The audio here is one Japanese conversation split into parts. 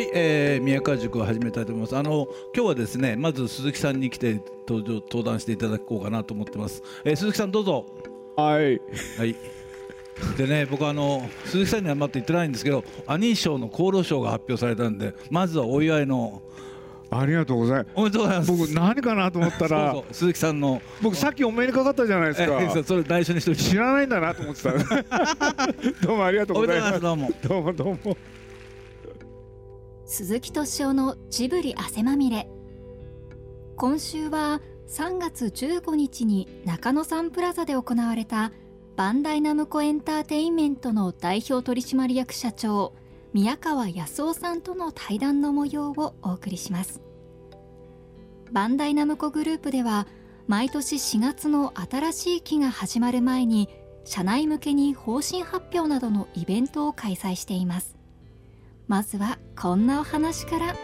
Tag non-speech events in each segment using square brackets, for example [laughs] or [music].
はい、えー、宮川塾を始めたいと思います。あの今日はですね、まず鈴木さんに来て登場登壇していただこうかなと思ってます。えー、鈴木さんどうぞ。はい。はい。でね、僕あの鈴木さんにはまだ言ってないんですけど、アニー賞の厚労省が発表されたんで、まずはお祝いのありがとうございます。おめでとうございます。僕何かなと思ったら [laughs] そうそう鈴木さんの僕さっきお目にかかったじゃないですえーか。それ内緒にし知らないんだなと思ってた。[laughs] どうもありがとうございま。す。どうも。どうもどうも。鈴木敏夫のジブリ汗まみれ。今週は3月15日に中野サンプラザで行われたバンダイナムコエンターテインメントの代表取締役社長宮川康夫さんとの対談の模様をお送りします。バンダイナムコグループでは毎年4月の新しい期が始まる前に社内向けに方針発表などのイベントを開催しています。まずはこんなお話から。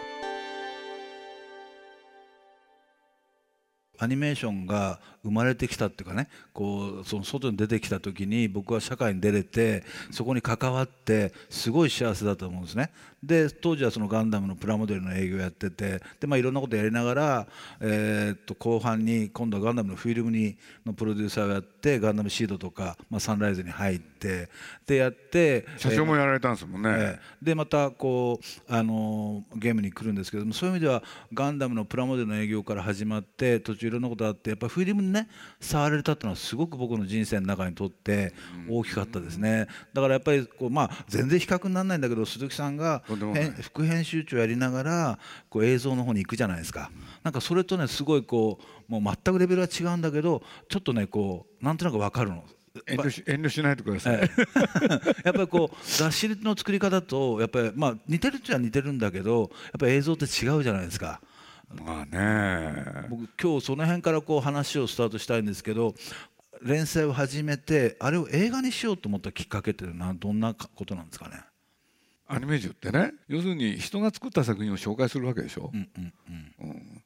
アニメーションが生まれてきたっていうかねこうその外に出てきた時に僕は社会に出れてそこに関わってすごい幸せだと思うんですねで当時はそのガンダムのプラモデルの営業やっててで、まあ、いろんなことやりながら、えーっと後半に今度はガンダムのフィルムにのプロデューサーをやってガンダムシードとか、まあ、サンライズに入ってでやって社長もやられたんですもんね。ええでまたこう、あのーゲームに来るんですけどもそういう意味ではガンダムのプラモデルの営業から始まって途中いろんなことあってやっぱりフィルムにね触れたっていうのはすごく僕の人生の中にとって大きかったですね。だからやっぱりこう、まあ、全然比較にならないんだけど鈴木さんが副編集長やりながらこう映像の方に行くじゃないですか。なんかそれとねすごいこうもう全くレベルは違うんだけどちょっとねこうなんとなく分かるの。遠慮し遠慮しないでください。ええ。[laughs] やっぱりこう雑誌の作り方とやっぱりまあ似てるっちゃ似てるんだけどやっぱり映像って違うじゃないですかまあね。僕今日その辺からこう話をスタートしたいんですけど連載を始めてあれを映画にしようと思ったきっかけっていうのはどんなことなんですかね？アニメージュってね、要するに人が作った作品を紹介するわけでしょ？うんうんうん。うん。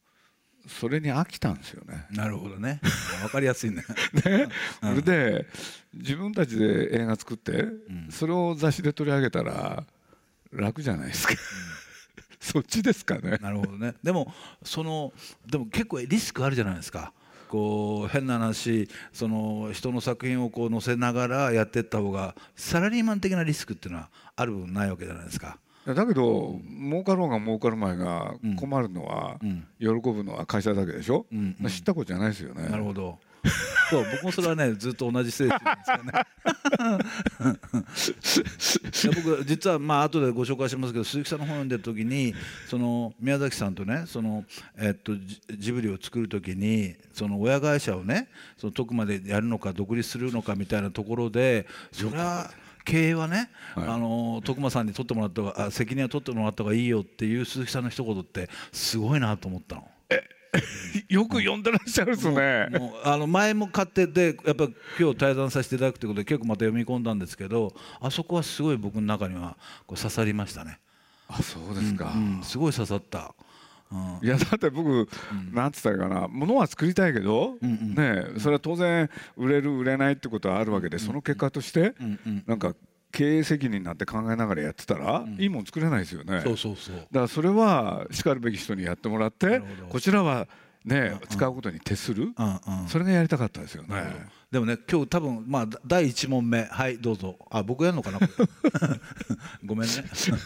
それに飽きたんですよね。なるほどね。分かりやすいね。[laughs] ね、それで自分たちで映画作って、それを雑誌で取り上げたら楽じゃないですか、[laughs] そっちですかね。なるほどね。でもそのでも結構リスクあるじゃないですか。こう変な話その人の作品をこう載せながらやっていった方がサラリーマン的なリスクっていうのはある分ないわけじゃないですか。いやだけど儲かろうが儲かる前が困るのは、うん。喜ぶのは会社だけでしょ、うんうん。知ったことじゃないですよね。なるほど。そう僕もそれはねずっと同じ精神なんですよね。僕実はまあ後でご紹介しますけど鈴木さんの本読んでる時にその宮崎さんとねそのえっとジジブリを作る時にその親会社をねその徳までやるのか独立するのかみたいなところでそれは経営はね、はいあの徳間さんに取ってもらった方があ責任は取ってもらった方がいいよっていう鈴木さんの一言ってすごいなと思ったの。[laughs] よく読んでらっしゃるっすね。もうあの前も買っててやっぱ今日対談させていただくということで結構また読み込んだんですけどあそこはすごい僕の中にはこう刺さりましたね、あそうですか、うん、すごい刺さった、うん。いやだって僕、なんつったかな。ものは作りたいけど、うんうん。ねそれは当然売れる売れないってことはあるわけで、その結果として、うんうん。なんか経営責任なんて考えながらやってたら、いいもん作れないですよね。そうそうそう。だからそれはしかるべき人にやってもらってこちらはね使うことに徹する、うんうん。それがやりたかったですよね。でもね今日多分まあだ第一問目。はいどうぞ。あ僕やるのかな？[laughs] ごめんね。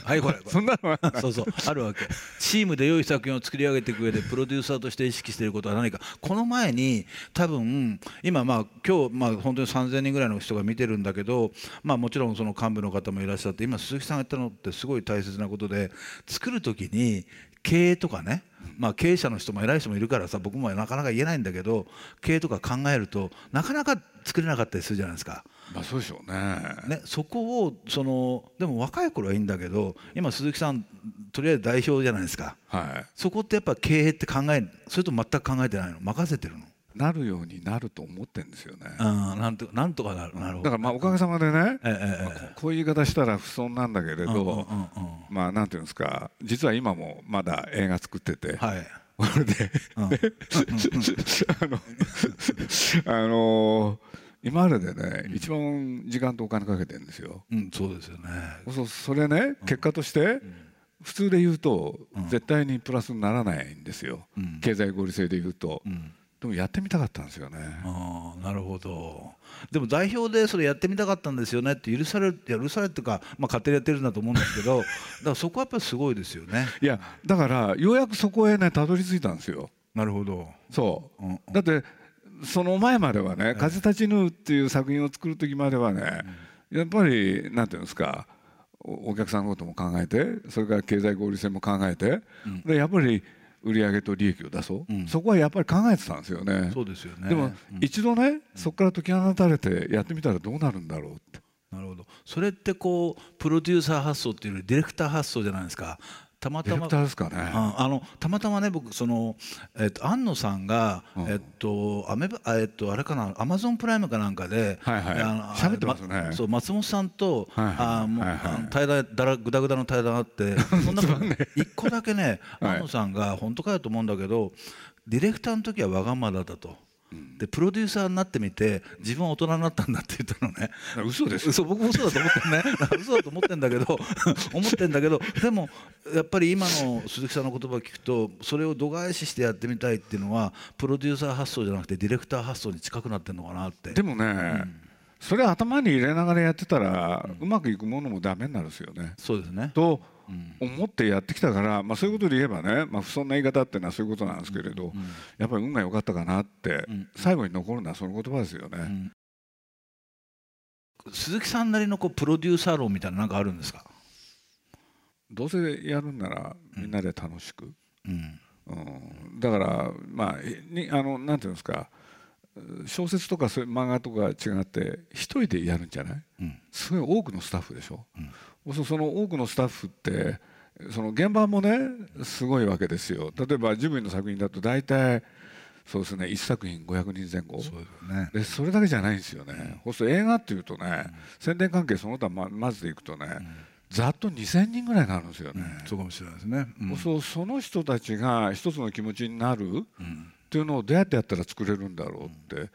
はいこれ。そんなのは。そうそう。あるわけ。チームで良い作品を作り上げていく上でプロデューサーとして意識していることは何か。この前に多分今まあ今日まあ本当に3000人ぐらいの人が見てるんだけどまあもちろんその幹部の方もいらっしゃって今鈴木さんが言ったのってすごい大切なことで作る時に経営とかねまあ経営者の人も偉い人もいるからさ僕もなかなか言えないんだけど経営とか考えるとなかなか作れなかったりするじゃないですか。まあそうでしょうね。ね、そこをそのでも若い頃はいいんだけど今鈴木さんとりあえず代表じゃないですかはい。そこってやっぱ経営って考えそれと全く考えてないの？任せてるの？なるようになると思ってんですよね。うんなんとなんとかなるなるほど。だからまあおかげさまでね、ええええこういう言い方したら不損なんだけれうんうんうんど、まあなんていうんですか、実は今もまだ映画作ってて、はい。これで、うん [laughs] あの、あの今まででね、一番時間とお金かけてるんですよ。うんそうですよね。そうそれね、結果として、普通で言うと絶対にプラスにならないんですよ、うん、経済合理性で言うと、うん、でもやってみたかったんですよね。ああなるほど。でも代表でそれやってみたかったんですよね。って許される許されるっていうか、まあ、勝手にやってるんだと思うんですけど [laughs] だからそこはやっぱりすごいですよね。いやだからようやくそこへねたどり着いたんですよ。なるほど。そう、うん、だってその前まではね「風立ちぬ」っていう作品を作る時まではね、やっぱりなんていうんですかお客さんのことも考えてそれから経済合理性も考えて、でやっぱり売上と利益を出そう、うん、そこはやっぱり考えてたんですよね。そうですよね。でも、一度ね、そこから解き放たれてやってみたらどうなるんだろうって。なるほど。それってこうプロデューサー発想っていうよりディレクター発想じゃないですかたまたま。ですかね、あのたまたまね僕その、えっと、安野さんが、うん、えっとアメえっとあれかなアマゾンプライムかなんかで、はいはい、あ喋ってますね、そう松本さんと、はいはい、あもう、はいはい、対談だらぐだぐだの対談あって [laughs] その中で一個だけね [laughs] 安野さんが本当かよと思うんだけどディレクターの時はわがままだと。でプロデューサーになってみて自分は大人になったんだって言ったのね。嘘です嘘僕も嘘だと思ってね。嘘だと思ってんだけど [laughs] 思ってんだけどでもやっぱり今の鈴木さんの言葉を聞くとそれを度外視してやってみたいっていうのはプロデューサー発想じゃなくてディレクター発想に近くなってるのかなって。でもね、うん。それ頭に入れながらやってたら、うまくいくものもダメになるんですよね。そうですね。と思ってやってきたから、まあ、そういうことで言えばね、まあ、不遜な言い方っていうのはそういうことなんですけれど、やっぱり運が良かったかなって、最後に残るのはその言葉ですよね。鈴木さんなりのこうプロデューサー論みたいな何かあるんですか？どうせやるんならみんなで楽しく、うん。うん、だからまあにあのなんていうんですか小説とかそういう漫画とか違って一人でやるんじゃない、うん、すごい多くのスタッフでしょ、うん、その多くのスタッフってその現場もねすごいわけですよ。例えばジブリの作品だと大体そうですね1作品500人前後。そね、でそれだけじゃないんですよね、うん、そうすると映画っていうとね、うん、宣伝関係その他ままずでいくとね、ざっと2000人ぐらいになるんですよね、そうかもしれないですね、そうその人たちが一つの気持ちになる、っていうのをどうやってやったら作れるんだろうって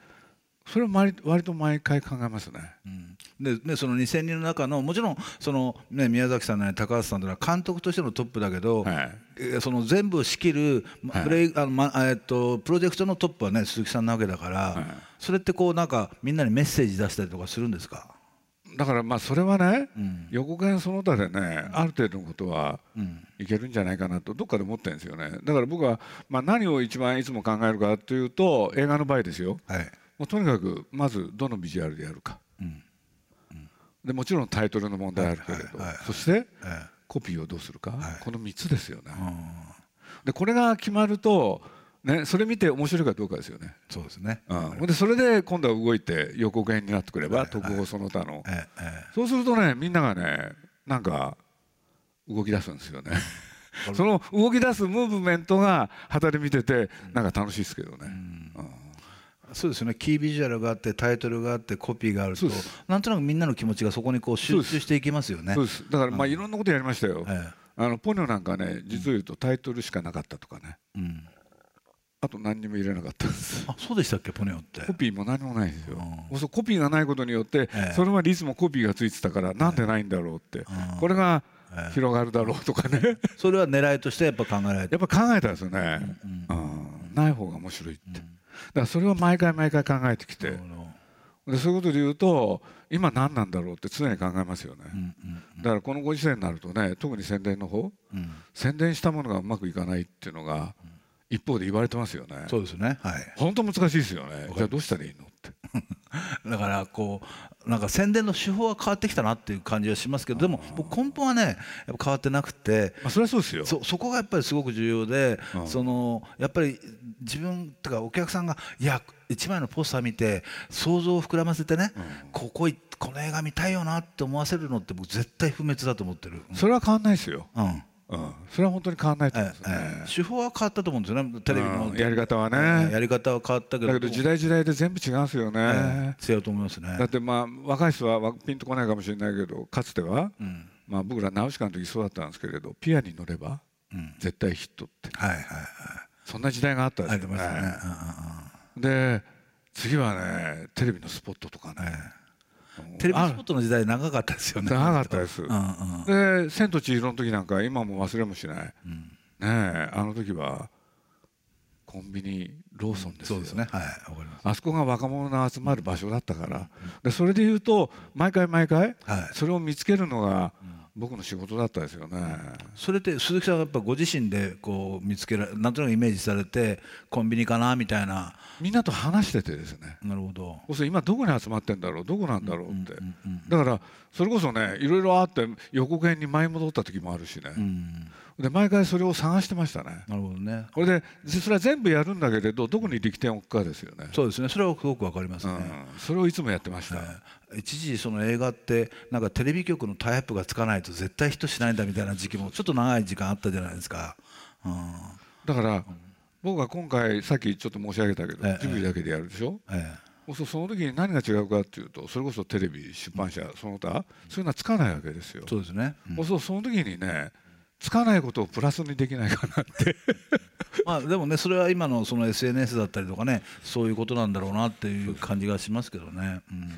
それを割割と毎回考えますね。うん、でねその2,000人の中のもちろんその、ね、宮崎さんや高橋さんというのは監督としてのトップだけど、はい、その全部を仕切る、はい、プレイあのまえっと、プロジェクトのトップはね鈴木さんなわけだから、はい、それってこうなんかみんなにメッセージ出したりとかするんですか？だからまあそれはね、うん、横剣その他でねある程度のことはいけるんじゃないかなとどっかで思ってるんですよね。だから僕はまあ何を一番いつも考えるかというと映画の場合ですよ、はい、もうとにかくまずどのビジュアルでやるか、うん。うん、でもちろんタイトルの問題あるけれど、はいはい、そして、コピーをどうするか、この3つですよね。でこれが決まるとね、それ見て面白いかどうかですよね。そうですね。うん、でそれで今度は動いて予告編になってくれば、特報その他の、そうするとねみんながねなんか動き出すんですよね。[laughs] その動き出すムーブメントが旗で見ててなんか楽しいですけどね。うんそうですね。キービジュアルがあってタイトルがあってコピーがあるとなんとなくみんなの気持ちがそこにこう集中していきますよね。だからまあいろんなことやりましたよ、あのポニョなんかね実を言うとタイトルしかなかったとかね、うん。あと何にも入れなかったんです。あそうでしたっけポネオって。コピーも何もないんですよ、うん、コピーがないことによって、ええ、それまでいつもコピーがついてたから、なんでないんだろうって、これが広がるだろうとかね、それは狙いとしてやっぱ考えられてやっぱ考えたんですよね、うん、ない方が面白いって、だからそれを毎回毎回考えてきて、でそういうことで言うと今何なんだろうって常に考えますよね、だからこのご時世になるとね特に宣伝の方、宣伝したものがうまくいかないっていうのが、一方で言われてますよね。そうですね。はい。本当難しいですよね。じゃあどうしたらいいのって。[laughs] だからこうなんか宣伝の手法は変わってきたなっていう感じはしますけどでも根本はねやっぱ変わってなくて、まあ、それはそうですよ。そそこがやっぱりすごく重要で、うん、そのやっぱり自分とかお客さんがいや一枚のポスター見て想像を膨らませてね、うん、こここの映画見たいよなって思わせるのって僕絶対不滅だと思ってる、それは変わんないですよ、うんうん、それは本当に変わらないと思うんですね、ええ、手法は変わったと思うんですよね。テレビの、やり方はね、やり方は変わったけど。だけど時代時代で全部違うんですよね、違うと思いますね。だってまあ若い人はピンとこないかもしれないけどかつては、うん、まあ、僕らナウシカの時そうだったんですけれどピアに乗れば、絶対ヒットって、はいはいはい、そんな時代があったんですよね、ね、で次はねテレビのスポットとかね、テレビスポットの時代長かったですよね。長かったです、うんうん、で「千と千尋」の時なんか今も忘れもしない、うん、ねえあの時はコンビニローソンですよ、そうですね。はいあそこが若者の集まる場所だったから、でそれでいうと毎回毎回、それを見つけるのが、僕の仕事だったですよね。それって鈴木さんはやっぱご自身でこう見つけらなんとなくイメージされてコンビニかなみたいな。みんなと話しててですね。なるほど。そ今どこに集まってんだろうどこなんだろうって。だからそれこそねいろいろあって横剣に舞い戻った時もあるしね。で毎回それを探してましたね。なるほどね。これでそれは全部やるんだけれどどこに力点を置くかですよね。そうですね。それはすごくわかりますね、うん、それをいつもやってました。一時その映画ってなんかテレビ局のタイアップがつかないと絶対ヒットしないんだみたいな時期もちょっと長い時間あったじゃないですか。うん、だから、僕は今回さっきちょっと申し上げたけど、ジブリだけでやるでしょ？ええそその時に何が違うかっていうとそれこそテレビ出版社その他そういうのはつかないわけですよ。そうですね、うん、そうその時にねつかないことをプラスにできないかなって [laughs] まあでもねそれは今のその SNS だったりとかねそういうことなんだろうなっていう感じがしますけどね。うん、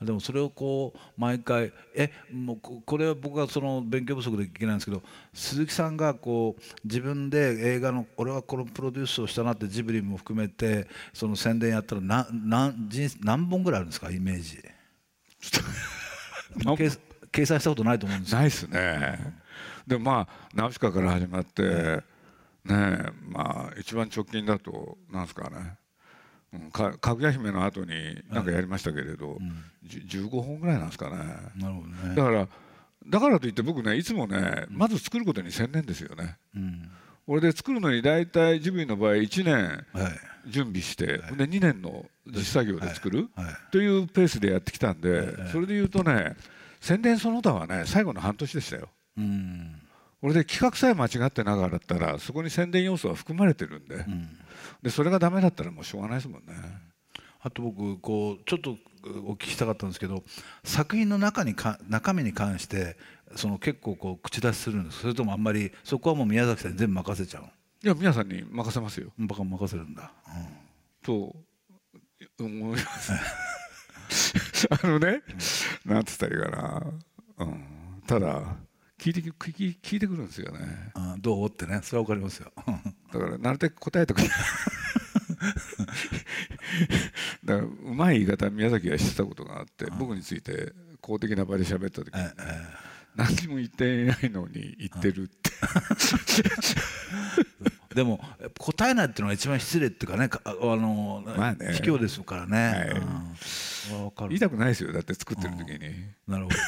でもそれをこう毎回えもうこれは僕はその勉強不足でいけないんですけど鈴木さんがこう自分で映画の俺はこのプロデュースをしたなってジブリも含めてその宣伝やったら何何何本ぐらいあるんですか？イメージ。[laughs] 計算したことないと思うんですないですね。でまあナウシカから始まってねまあ一番直近だとなんですかね。うん、かかぐや姫の後に何かやりましたけれど、はい。うん、15本ぐらいなんですかね。なるほどね。だからだからといって僕ねいつもねまず作ることに専念ですよね、うん、俺で作るのに大体ジブリの場合1年準備して、はい、で2年の実作業で作る、はい。はい、というペースでやってきたんで、それでいうとね宣伝その他はね最後の半年でしたよ。うん。これで企画さえ間違ってなかったらそこに宣伝要素は含まれてるんで。うん、でそれがダメだったらもうしょうがないですもんね。あと僕こうちょっとお聞きしたかったんですけど作品の中にか中身に関してその結構こう口出しするんですそれともあんまりそこはもう宮崎さんに全部任せちゃういや宮さんに任せますよ。バカ任せるんだ。うん、と思います。[laughs] あのね、うん、なんつったらいいかな、うん、ただ聞いて聞い聞いてくるんですよね。あどう？ってねそれはわかりますよ。だからなるべく答えてく。れ。だからうまい言い方宮崎がしてたことがあって僕について公的な場で喋った時に、何も言ってないのに言ってるって。でも答えないっていうのが一番失礼っていうかねあの、まあね、卑怯ですからね、はい、言いたくないですよ。だって作ってる時に、なるほどね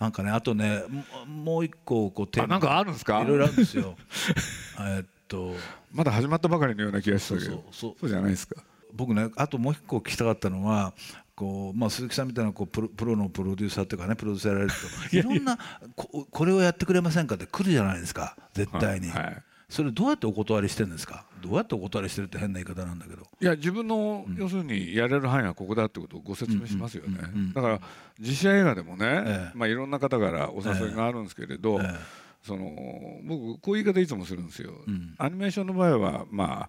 なんかねあとねもう一個こうテーマなんかあるんですか？いろいろあるんですよ。[laughs] えっと。まだ始まったばかりのような気がしたけど。そうじゃないですか？僕ねあともう一個聞きたかったのはこうまあ、鈴木さんみたいなこうプロプロのプロデューサーというかねプロデューサーやられるといろんなここれをやってくれませんかって来るじゃないですか。絶対に、はいはい、それどうやってお断りしてるんですか？どうやってお断りしてるって変な言い方なんだけど。いや自分の、要するにやれる範囲はここだってことをご説明しますよね。だから実写映画でもね、ええ、まあ、いろんな方からお誘いがあるんですけれど、え、その僕こういう言い方いつもするんですよ、うん、アニメーションの場合はま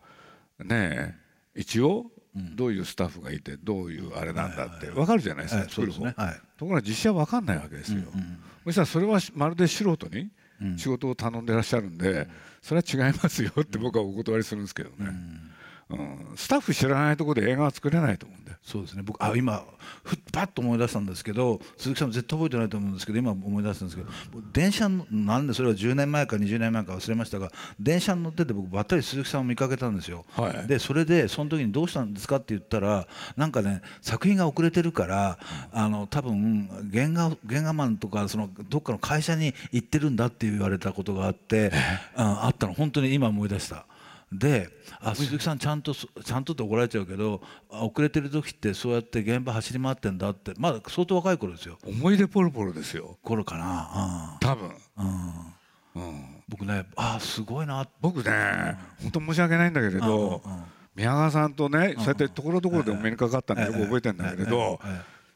あね一応どういうスタッフがいてどういうあれなんだって分かるじゃないですか、作る方、ねはい、ところが実写は分かんないわけですよ、うんうん、そしたらそれはまるで素人に仕事を頼んでらっしゃるんで、それは違いますよって僕はお断りするんですけどね。うん、スタッフ知らないところで映画は作れないと思うんでそうですね。僕あ今ふっぱっと思い出したんですけど鈴木さんも絶対覚えてないと思うんですけど今思い出したんですけど電車なんでそれは10年前か20年前か忘れましたが電車に乗ってて僕ばったり鈴木さんを見かけたんですよ、はい、でそれでその時にどうしたんですかって言ったらなんかね作品が遅れてるからあの多分原画原画マンとかそのどっかの会社に行ってるんだって言われたことがあってああったの。本当に今思い出した。であ鈴木さんちゃんとちゃんとって怒られちゃうけど遅れてる時ってそうやって現場走り回ってんだって。まだ相当若い頃ですよ。思い出ポロポロですよ。頃かな、うん、多分、うん。うん、僕ねあすごいな。僕ね、本当申し訳ないんだけれど、宮川さんとね、そうやってところどころでお目にかかったんでよく覚えてるんだけれど、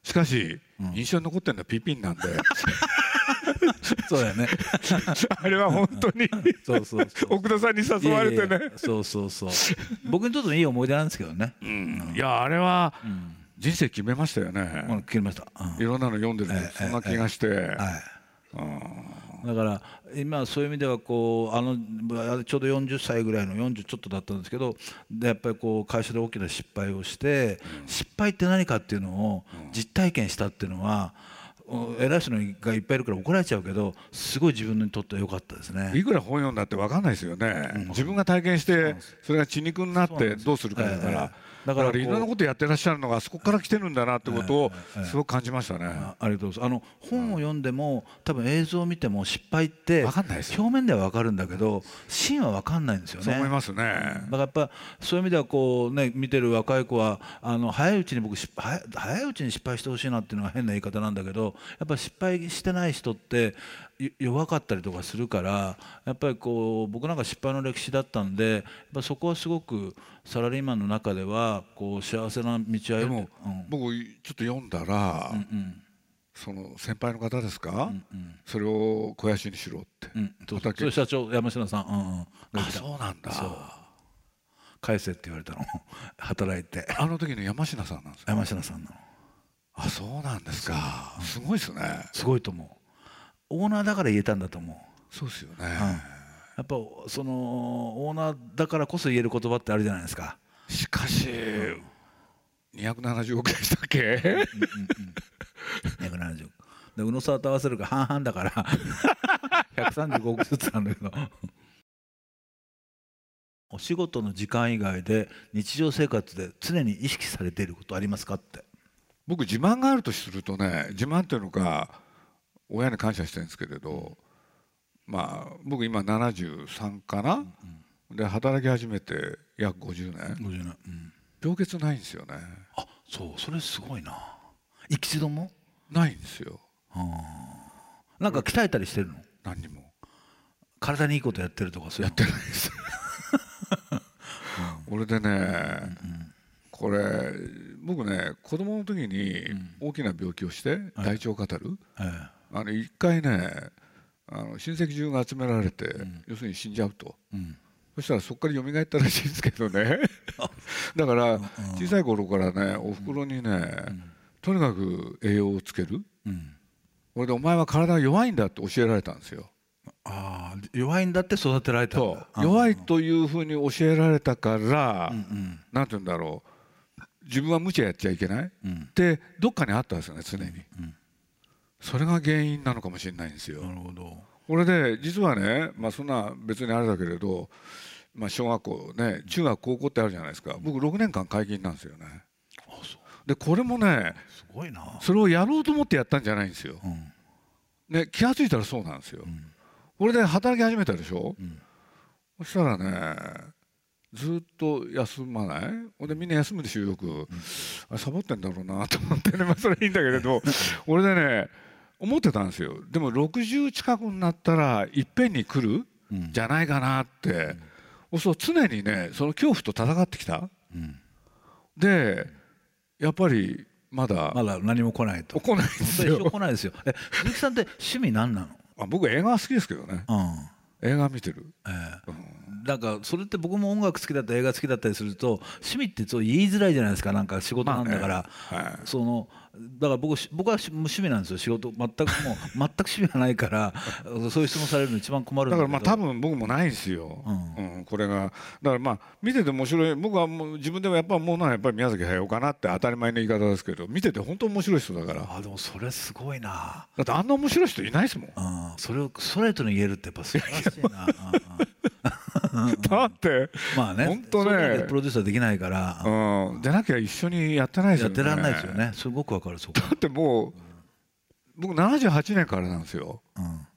しかし、印象に残ってるのはピピンなんで [laughs] [laughs] そうやね。[laughs] あれは本当に [laughs] そうそう奥田さんに誘われてね。そうそうそう。僕にとってもいい思い出なんですけどね、うん、いやあれは、人生決めましたよね、うん、決めました、いろんなの読んでる、そんな気がして、はい。だから今そういう意味ではこうあのちょうど40歳ぐらいの40ちょっとだったんですけどでやっぱりこう会社で大きな失敗をして、失敗って何かっていうのを実体験したっていうのは。偉い人がいっぱいいるから怒られちゃうけどすごい自分にとっては良かったですね。いくら本読んだって分かんないですよね、うん、自分が体験してそれが血肉になってどうするかだから、だからいろんなことやってらっしゃるのがあそこから来てるんだなってことをすごく感じましたね。ありがとうございます。あの本を読んでも多分映像を見ても失敗って表面では分かるんだけど真は分かんないんですよね。そう思いますね。だからやっぱそういう意味ではこうね見てる若い子はあの早いうちに僕早いうちに失敗してほしいなっていうのが変な言い方なんだけどやっぱ失敗してない人って弱かったりとかするからやっぱりこう僕なんか失敗の歴史だったんでやっぱそこはすごくサラリーマンの中ではこう幸せな道はでも、うん、僕ちょっと読んだら、うんうん、その先輩の方ですか、うんうん、それを肥やしにしろって、うん、それ社長山下さん、うんうん、あそうなんだ。返せって言われたの。[laughs] 働いて。あの時の山下さんなんですか？山下さんの。あそうなんですか。すごいですね。すごいと思うオーナーだから言えたんだと思う。そうですよね、うん、やっぱそのオーナーだからこそ言える言葉ってあるじゃないですか。しかし、うん、270億でしたっけ、うんうんうん、270億。で宇野沢と合わせるか半々だから。135億ずつなんだけど。お仕事の時間以外で日常生活で常に意識されていることありますかって。僕自慢があるとするとね自慢っていうのか親に感謝してるんですけれど、まあ僕今73かな、うん、で働き始めて約50年 ,50 年、うん、病欠ないんですよね。あそうそれすごいな。一度も？ないんですよ。なんか鍛えたりしてるの？何にも。体にいいことやってるとかそうやってないです。俺でね、うんうん。これ僕ね子供の時に大きな病気をして大腸カタル、あの一回ねあの親戚中が集められて、うん、要するに死んじゃうと、うん、そしたらそこから蘇ったらしいんですけどね。[laughs] だから小さい頃からねおふくろにね、とにかく栄養をつける、うん、これでお前は体が弱いんだって教えられたんですよ。あ弱いんだって育てられた弱いというふうに教えられたから、うんうん、なんて言うんだろう。自分は無茶やっちゃいけない、うん、ってどっかにあったんですよね常に、うん、それが原因なのかもしれないんですよ。なるほど。これで実はね、まあ、そんな別にあれだけれど、まあ、小学校ね中学高校ってあるじゃないですか。僕6年間皆勤なんですよね。でこれもねすごいな。それをやろうと思ってやったんじゃないんですよ。うん、ね、気が付いたらそうなんですよ。うん、これで働き始めたでしょ、うん、そしたらねずっと休まない？ほんでみんな休むでしょよく、うん、あサボってんだろうなと思ってね。まあそれいいんだけれど。[laughs] 俺でね思ってたんですよ。でも60近くになったらいっぺんに来る、ん、じゃないかなって、うん、そう常にねその恐怖と戦ってきた、うん、でやっぱりまだまだ何も来ないと。来ないですよ。来ないですよ。え鈴木さんって趣味何なの？あ僕映画好きですけどね、うん、映画見てる、えーうん、なんかそれって僕も音楽好きだったり映画好きだったりすると趣味ってそう言いづらいじゃないですかなんか仕事なんだから、そのだから僕僕は無趣味なんですよ仕事。全くもう [laughs] 全く趣味がないからそういう質問されるの一番困るだからまあ多分僕もないですよ、うん、うん、これが。だからまあ見てて面白い僕はもう自分でもやっぱもうなやっぱり宮崎駿かなって当たり前の言い方ですけど見てて本当面白い人だから。あでもそれすごいな。だってあんな面白い人いないですもん、うん、それをストレートに言えるってやっぱ素晴らしいな [laughs] だって。まあね。本当ね。プロデューサーできないから、うん、じゃなきゃ一緒にやってないですよね。やってらんないですよね。すごくわかるそこ。だってもう、僕78年からなんですよ、うん、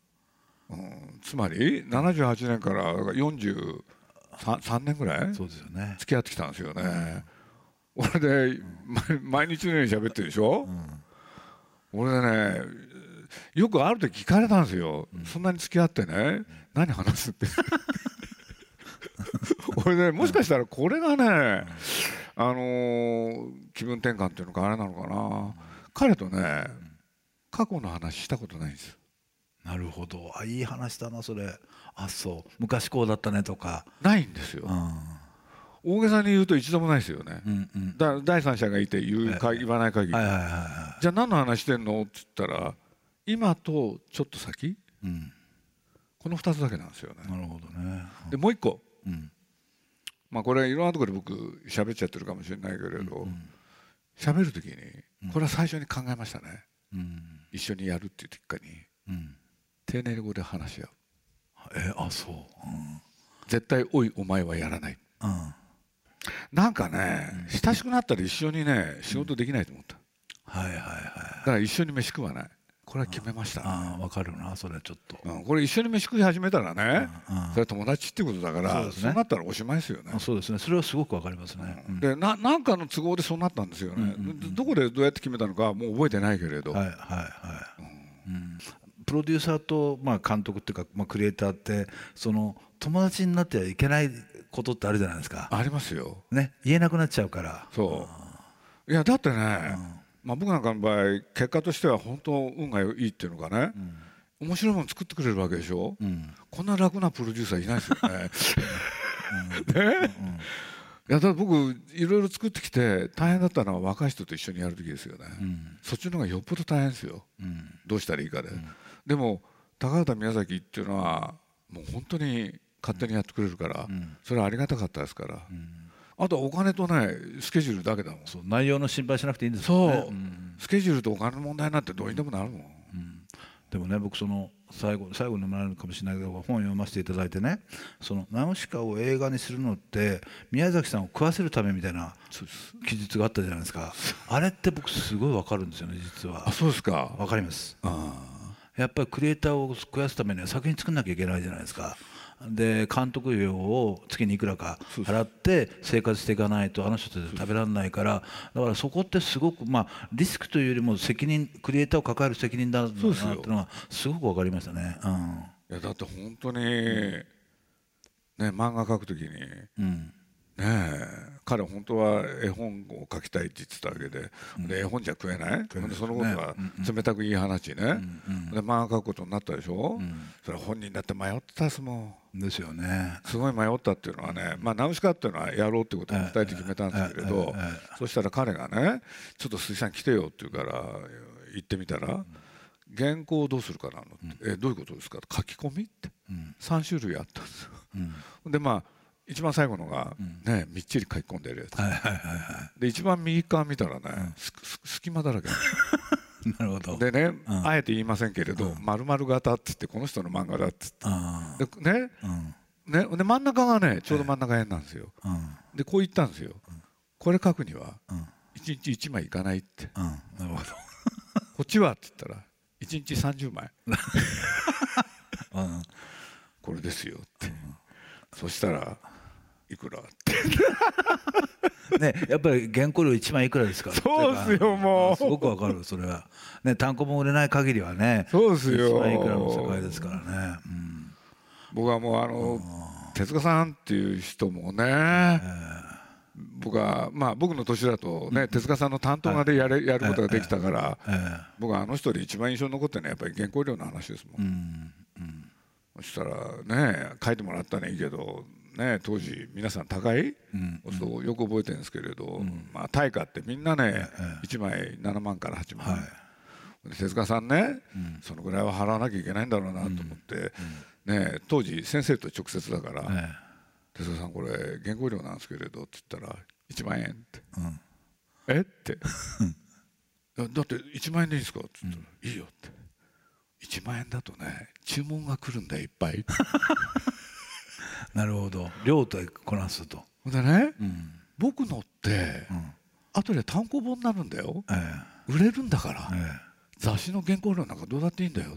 うん、つまり78年から43年ぐらいそうですよね。付き合ってきたんですよね、うん、俺で、毎日のように喋ってるでしょ、うん、俺ねよくある時聞かれたんですよ、そんなに付き合ってね、何話すって [laughs] 俺ねもしかしたらこれがね、あのー、気分転換っていうのかあれなのかな、彼とね過去の話したことないんです。なるほど。あいい話だなそれ。あそう。昔こうだったねとか。ないんですよ、うん、大げさに言うと一度もないですよね、うんうん。だ第三者がいて言うか言わない限り、はいはいはいはじゃあ何の話してんの？って言ったら今とちょっと先？いうん。この2つだけなんですよね。なるほどね。でもう一個うん。まあこれいろんなところで僕喋っちゃってるかもしれないけれど喋、る時にこれは最初に考えましたね、うん。一緒にやるっていう結果にうん。丁寧語で話し合う。えあそう。絶対「おいお前はやらない。うん。うん」なんかね、親しくなったら一緒にね仕事できないと思った、はいはいはい。だから一緒に飯食わないこれは決めました。ね、ああわかるなそれちょっと。うん、これ一緒に飯食い始めたらね、うんそれは友達ってことだからそうそうなったらおしまいですよね。あ。そうですね。それはすごくわかりますね。うん。でななんかの都合でそうなったんですよね、どこでどうやって決めたのかもう覚えてないけれど、はいはいはい。うん。プロデューサーとまあ監督っていうかまあクリエイターってその友達になってはいけないことってあるじゃないですか。ありますよ。ね。言えなくなっちゃうから。そう。いやだってね、まあ、僕なんかの場合結果としては本当運がいいっていうのかね、面白いもの作ってくれるわけでしょ、うん。こんな楽なプロデューサーいないですよね。[laughs] ね、いやだ僕いろいろ作ってきて大変だったのは若い人と一緒にやる時ですよね、うん。そっちの方がよっぽど大変ですよ。うん。どうしたらいいかで、でも高畑宮崎っていうのはもう本当に勝手にやってくれるから、ん。それはありがたかったですから、あとはお金とねスケジュールだけだもん。そう内容の心配しなくていいんですそう、よねん。スケジュールとお金の問題なんてどうにでもなるもん、でもね僕その最後最後にもなるかもしれないけど本を読ませていただいてね。そのナウシカを映画にするのって宮崎さんを食わせるためみたいな記述があったじゃないですか。あれって僕すごいわかるんですよね実は。あそうですか。わかります。あ。やっぱりクリエイターを食わすためには作品作んなきゃいけないじゃないですかで監督料を月にいくらか払って生活していかないとあの人たち食べられないからだからそこってすごくまあリスクというよりも責任クリエイターを抱える責任だなっていうのがすごく分かりましたね。いやだって本当にね漫画描くときにねうん。うんえ彼本当は絵本を描きたいって言ってたわけで,、で絵本じゃ食えない、でそのことが冷たく言い放ちね、で漫画描くことになったでしょ、それは本人だって迷ってたですもん。ですよね。すごい迷ったっていうのはね、まあ、ナウシカっていうのはやろうってことを2人で決めたんですけれど、そしたら彼がね「ちょっと鈴木さん来てよ」って言うから行ってみたら「原稿をどうするかな？の?」って「えどういうことですか?」書き込み？って。3種類あったんですよ。でまあ一番最後のがねみっちり書き込んでるやつ。で一番右側見たらねすす隙間だらけ。い。[laughs] なるほど。でねあえて言いませんけれど丸々型って言ってこの人の漫画だって。あ言ってでねね、で真ん中がねちょうど真ん中辺なんですよ。うん。でこう言ったんですよ。これ書くにはうん。1日1枚いかないって。うん。なるほど。[laughs] こっちはって言ったら1日30枚。[laughs] うん。これですよって。そしたらいくら？って。ね、やっぱり原稿料1万いくらですか？らそうっすよもう。すごくわかるそれは、ね、単行本売れない限りはねそうっすよ。1万いくらの世界ですからね、うん。僕はもうあの手塚さんっていう人もね。僕はまあ僕の年だとね手塚さんの担当がでやれやることができたからえ僕はあの人で一番印象に残ってるのはやっぱり原稿料の話ですもん。えうん。うん。そしたらね書いてもらったらいいけどね当時皆さん高い、そうよく覚えてるんですけれど、まあ対価ってみんなね、1枚7万から8万、で手塚さんね、そのぐらいは払わなきゃいけないんだろうなと思って、ね当時先生と直接だから、え手塚さんこれ原稿料なんですけれどって言ったら1万円って、うん。え？って。[laughs] だって1万円でいいんですかって言ったら、いいよって。1万円だとね注文が来るんだよいっぱい。え [laughs] なるほど。量とこなすと、でね、うん。僕のって、後で単行本になるんだよ。え売れるんだから、ええ。雑誌の原稿料なんかどうだっていいんだよ、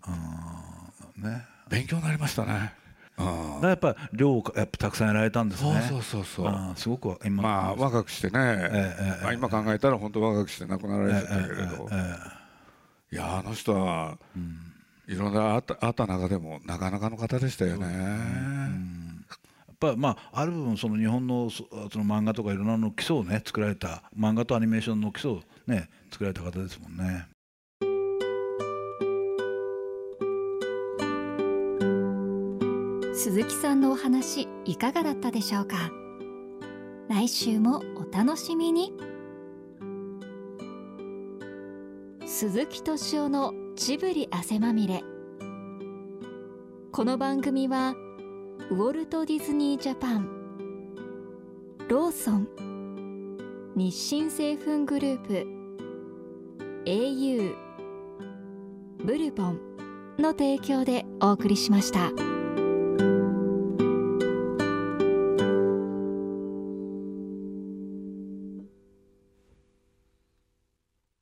えね。勉強になりましたね、うん。だやっぱ量をやっぱたくさんやられたんですね。そうそうそうそう。ああすごく今。まあ若くしてね、ええまあ、今考えたら本当若くして亡くなられてたけれど、えいやあの人は、いろんなあったあった中でもなかなかの方でしたよね、やっぱりまあある分その日本のその漫画とかいろんなの基礎をね作られた漫画とアニメーションの基礎をね作られた方ですもんね。鈴木さんのお話いかがだったでしょうか？来週もお楽しみに。鈴木敏夫のジブリ汗まみれ。この番組はウォルト・ディズニー・ジャパン。ローソン。日清製粉グループ。au ブルボンの提供でお送りしました。